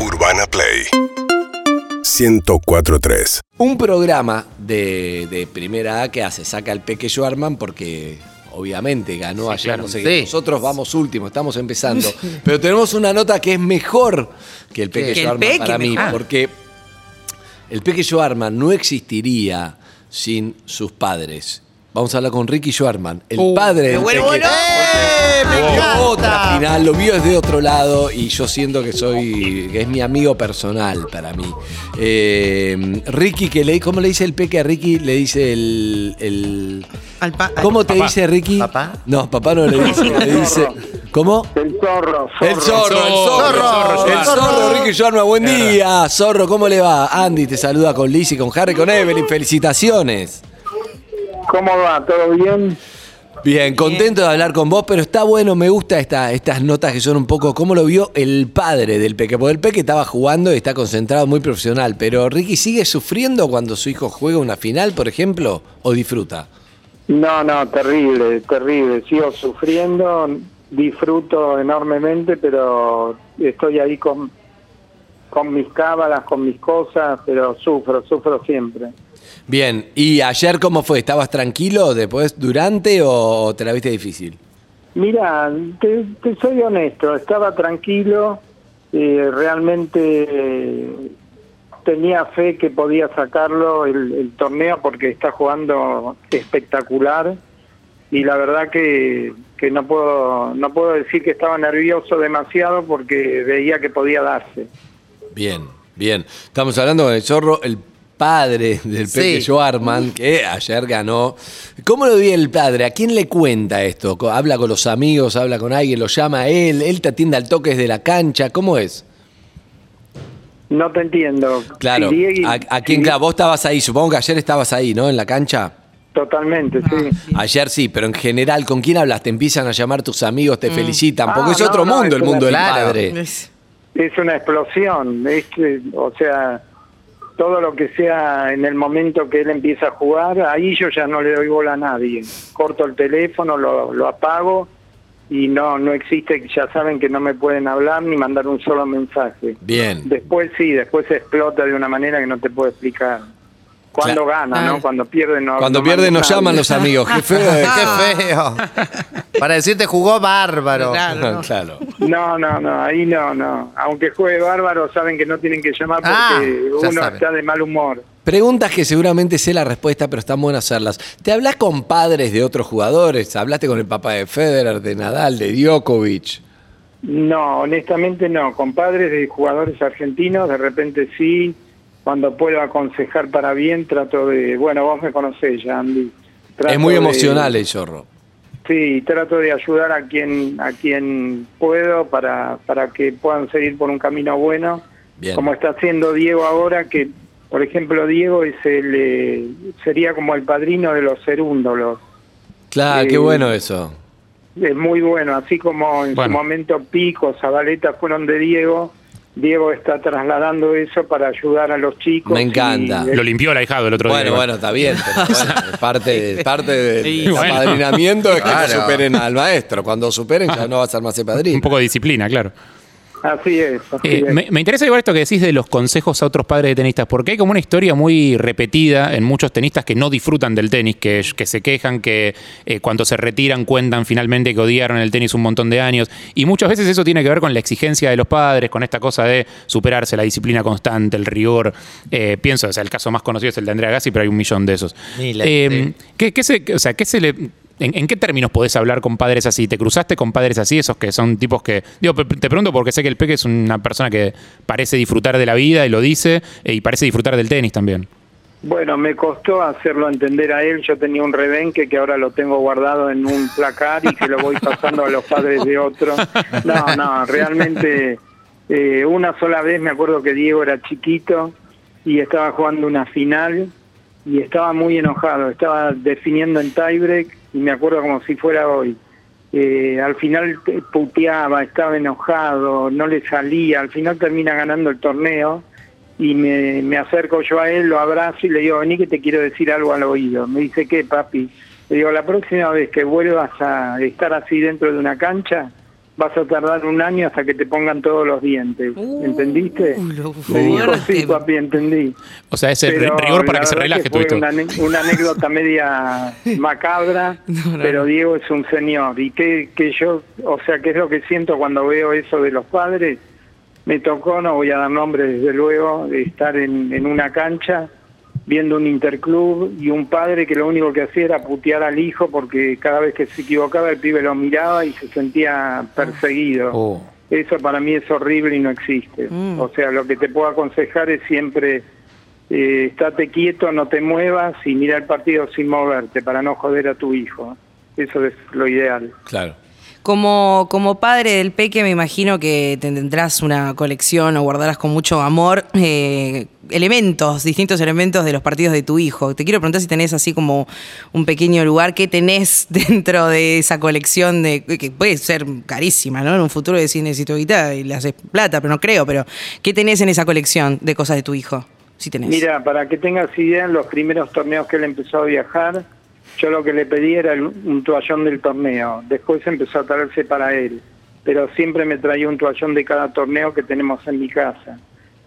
Urbana Play 1043. Un programa de, de primera A que hace, saca el Peque Schwarman porque obviamente ganó ayer, claro. no sé. Sí. Nosotros vamos últimos, estamos empezando. Pero tenemos una nota que es mejor que el Peque Schwarman para mí, mejor. porque el Peque Schwarman no existiría sin sus padres. Vamos a hablar con Ricky Schwarman, el Uh, padre del bueno, Peque. bueno. ¡Eh, me encanta! Otra final, lo vio desde otro lado y yo siento que soy, que es mi amigo personal para mí. Eh, Ricky, que le, ¿cómo le dice el peque a Ricky? Le dice el, el- Al pa- ¿Cómo te Papá. dice Ricky? ¿Papá? No, papá no le dice, le dice. ¿Cómo? El zorro, El zorro, el zorro, Zorro, el zorro. zorro, Ricky Joarma, buen día. Zorro, ¿cómo le va? Andy te saluda con Lizzy, con Harry, con Evelyn, felicitaciones. ¿Cómo va? ¿Todo bien? Bien, contento de hablar con vos, pero está bueno, me gusta esta, estas notas que son un poco, ¿cómo lo vio el padre del Peque? Porque el Peque estaba jugando y está concentrado, muy profesional, pero Ricky sigue sufriendo cuando su hijo juega una final, por ejemplo, o disfruta. No, no, terrible, terrible. Sigo sufriendo, disfruto enormemente, pero estoy ahí con, con mis cábalas, con mis cosas, pero sufro, sufro siempre. Bien, ¿y ayer cómo fue? ¿Estabas tranquilo después, durante o te la viste difícil? Mira, te, te soy honesto, estaba tranquilo, eh, realmente eh, tenía fe que podía sacarlo el, el torneo porque está jugando espectacular y la verdad que, que no puedo no puedo decir que estaba nervioso demasiado porque veía que podía darse. Bien, bien. Estamos hablando con el zorro, el padre del Sí. Peque Joarman, que ayer ganó. ¿Cómo lo vi el padre? ¿A quién le cuenta esto? ¿Habla con los amigos? ¿Habla con alguien? ¿Lo llama a él? ¿Él te atiende al toque desde la cancha? ¿Cómo es? No te entiendo. Claro. Si ¿A, a quién? si- Claro, vos estabas ahí. Supongo que ayer estabas ahí, ¿no? En la cancha. Totalmente, sí. Ayer sí, pero en general, ¿con quién hablas? Te empiezan a llamar tus amigos, te felicitan, porque Ah, es no, otro no, mundo es el mundo del padre. Es- es una explosión, es que, o sea, todo lo que sea en el momento que él empieza a jugar, ahí yo ya no le doy bola a nadie. Corto el teléfono, lo, lo apago y no no existe, ya saben que no me pueden hablar ni mandar un solo mensaje. Bien. Después sí, después se explota de una manera que no te puedo explicar. Cuando Claro. gana, Ah. ¿no? Cuando pierde no Cuando manda nos llaman los amigos. Qué feo. ¡Qué feo! Para decirte jugó bárbaro. Claro, no. claro. No, no, no, ahí no, no. Aunque juegue bárbaro, saben que no tienen que llamar porque Ah, uno saben. está de mal humor. Preguntas que seguramente sé la respuesta, pero están buenas hacerlas. ¿Te hablas con padres de otros jugadores? ¿Hablaste con el papá de Federer, de Nadal, de Djokovic? No, honestamente no. Con padres de jugadores argentinos, de repente sí. Cuando puedo aconsejar para bien, trato de. Bueno, vos me conocés ya, Andy. Trato es muy de- emocional el zorro. Sí, trato de ayudar a quien a quien puedo para, para que puedan seguir por un camino bueno. Bien. Como está haciendo Diego ahora, que, por ejemplo, Diego es el, eh, sería como el padrino de los serúndolos. Claro, Eh, qué bueno eso. Es muy bueno, así como en Bueno. su momento Pico, Zabaleta fueron de Diego, Diego está trasladando eso para ayudar a los chicos. Me y encanta. es- Lo limpió el ahijado el otro Bueno, día. bueno, está bien, pero bueno, parte, de- parte del Sí, bueno. apadrinamiento es que no Claro. superen al maestro. Cuando superen ya no va a ser más el padrino. Un poco de disciplina, claro. Así es. así Eh, es. me, me interesa igual esto que decís de los consejos a otros padres de tenistas, porque hay como una historia muy repetida en muchos tenistas que no disfrutan del tenis, que, que se quejan, que eh, cuando se retiran cuentan finalmente que odiaron el tenis un montón de años. Y muchas veces eso tiene que ver con la exigencia de los padres, con esta cosa de superarse, la disciplina constante, el rigor. Eh, pienso, o sea, el caso más conocido es el de Andrea Gassi, pero hay un millón de esos. Eh, sí. ¿qué, qué se, o sea, qué se le, en, qué términos podés hablar con padres así? ¿Te cruzaste con padres así, esos que son tipos que... Digo, te pregunto porque sé que el Peque es una persona que parece disfrutar de la vida y lo dice, eh, y parece disfrutar del tenis también. Bueno, me costó hacerlo entender a él. Yo tenía un rebenque que ahora lo tengo guardado en un placar y que lo voy pasando a los padres de otros. No, no, realmente eh, una sola vez me acuerdo que Diego era chiquito y estaba jugando una final y estaba muy enojado. Estaba definiendo en tiebreak y me acuerdo como si fuera hoy. Eh, al final puteaba, estaba enojado, no le salía. Al final termina ganando el torneo y me, me acerco yo a él, lo abrazo y le digo, vení que te quiero decir algo al oído. Me dice, ¿qué, papi? Le digo, la próxima vez que vuelvas a estar así dentro de una cancha, vas a tardar un año hasta que te pongan todos los dientes. Uh, ¿Entendiste? Me dijo, sí, papi, entendí. O sea, ese Pero rigor para que se relaje que fue una, anécdota media macabra, No, no, pero. Diego es un señor. Y que, que yo, o sea, ¿qué es lo que siento cuando veo eso de los padres? Me tocó, no voy a dar nombre desde luego, de estar en, en una cancha viendo un interclub y un padre que lo único que hacía era putear al hijo porque cada vez que se equivocaba el pibe lo miraba y se sentía perseguido. Oh. Eso para mí es horrible y no existe. Mm. O sea, lo que te puedo aconsejar es siempre eh, estate quieto, no te muevas y mira el partido sin moverte para no joder a tu hijo. Eso es lo ideal. Claro. Como, como padre del peque, me imagino que tendrás una colección o guardarás con mucho amor eh, elementos, distintos elementos de los partidos de tu hijo. Te quiero preguntar si tenés así como un pequeño lugar, ¿qué tenés dentro de esa colección de que puede ser carísima, ¿no? En un futuro decís necesito guitarra y le haces plata, pero no creo, pero ¿qué tenés en esa colección de cosas de tu hijo? Si tenés. Mira, para que tengas idea, en los primeros torneos que él empezó a viajar, yo lo que le pedí era el- un toallón del torneo. Después empezó a traerse para él, pero siempre me traía un toallón de cada torneo que tenemos en mi casa.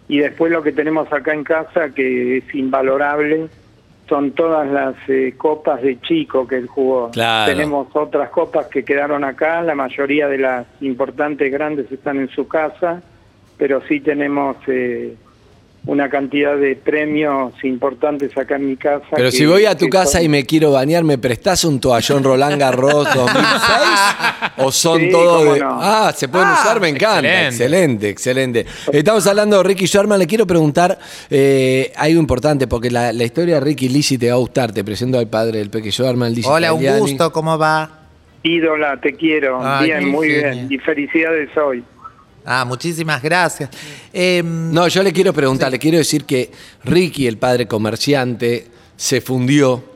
Y después lo que tenemos acá en casa, que es invalorable, son todas las eh, copas de chico que él jugó. Claro. Tenemos otras copas que quedaron acá, la mayoría de las importantes grandes están en su casa, pero sí tenemos eh, una cantidad de premios importantes acá en mi casa. Pero que- si voy a tu casa son- y me quiero bañar, ¿me prestás un toallón Roland Garros 2006? ¿O son Sí, todos cómo de.? no. Ah, se pueden Ah, usar, me encanta. excelente. Excelente, excelente. Estamos hablando de Ricky Sherman. Le quiero preguntar eh, algo importante, porque la, la historia de Ricky Lizzy te va a gustar. Te presento al padre del Peque Sherman, Lizzy Hola, un Tagliani. gusto, ¿cómo va? Ídola, te quiero. Ay, bien, muy bien. Y felicidades hoy. Ah, muchísimas gracias. Em, No, yo le quiero preguntar, le quiero decir que Ricky, el padre comerciante, se fundió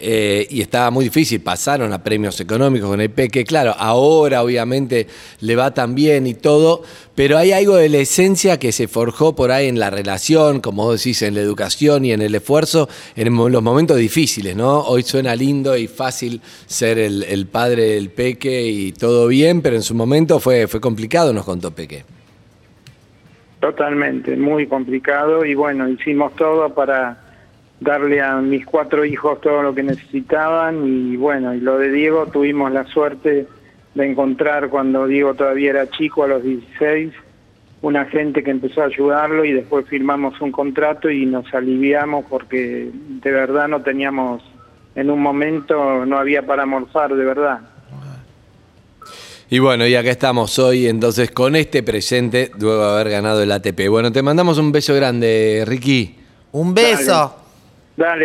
eh, y estaba muy difícil. Pasaron a premios económicos con el Peque. Claro, ahora obviamente le va tan bien y todo, pero hay algo de la esencia que se forjó por ahí en la relación, como vos decís, en la educación y en el esfuerzo, en los momentos difíciles, ¿no? Hoy suena lindo y fácil ser el, el padre del Peque y todo bien, pero en su momento fue, fue complicado, nos contó Peque. Totalmente, muy complicado. Y bueno, hicimos todo para darle a mis cuatro hijos todo lo que necesitaban. Y bueno, y lo de Diego tuvimos la suerte de encontrar cuando Diego todavía era chico, a los 16, una gente que empezó a ayudarlo y después firmamos un contrato y nos aliviamos porque de verdad no teníamos, en un momento no había para morfar, de verdad. Y bueno, y acá estamos hoy entonces con este presente, luego de haber ganado el ATP. Bueno, te mandamos un beso grande, Ricky. un beso. Dale,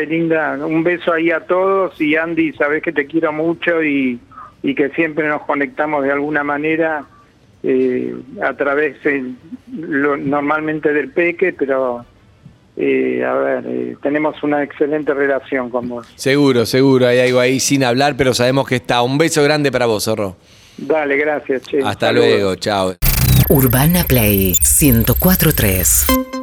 linda, un beso ahí a todos y Andy, sabes que te quiero mucho y, y que siempre nos conectamos de alguna manera eh, a través lo- normalmente del peque, pero eh, a ver, eh, tenemos una excelente relación con vos. Seguro, seguro, hay algo ahí sin hablar, pero sabemos que está. Un beso grande para vos, Zorro. Dale, gracias, che. Hasta Saludos. luego, chao. Urbana Play 1043.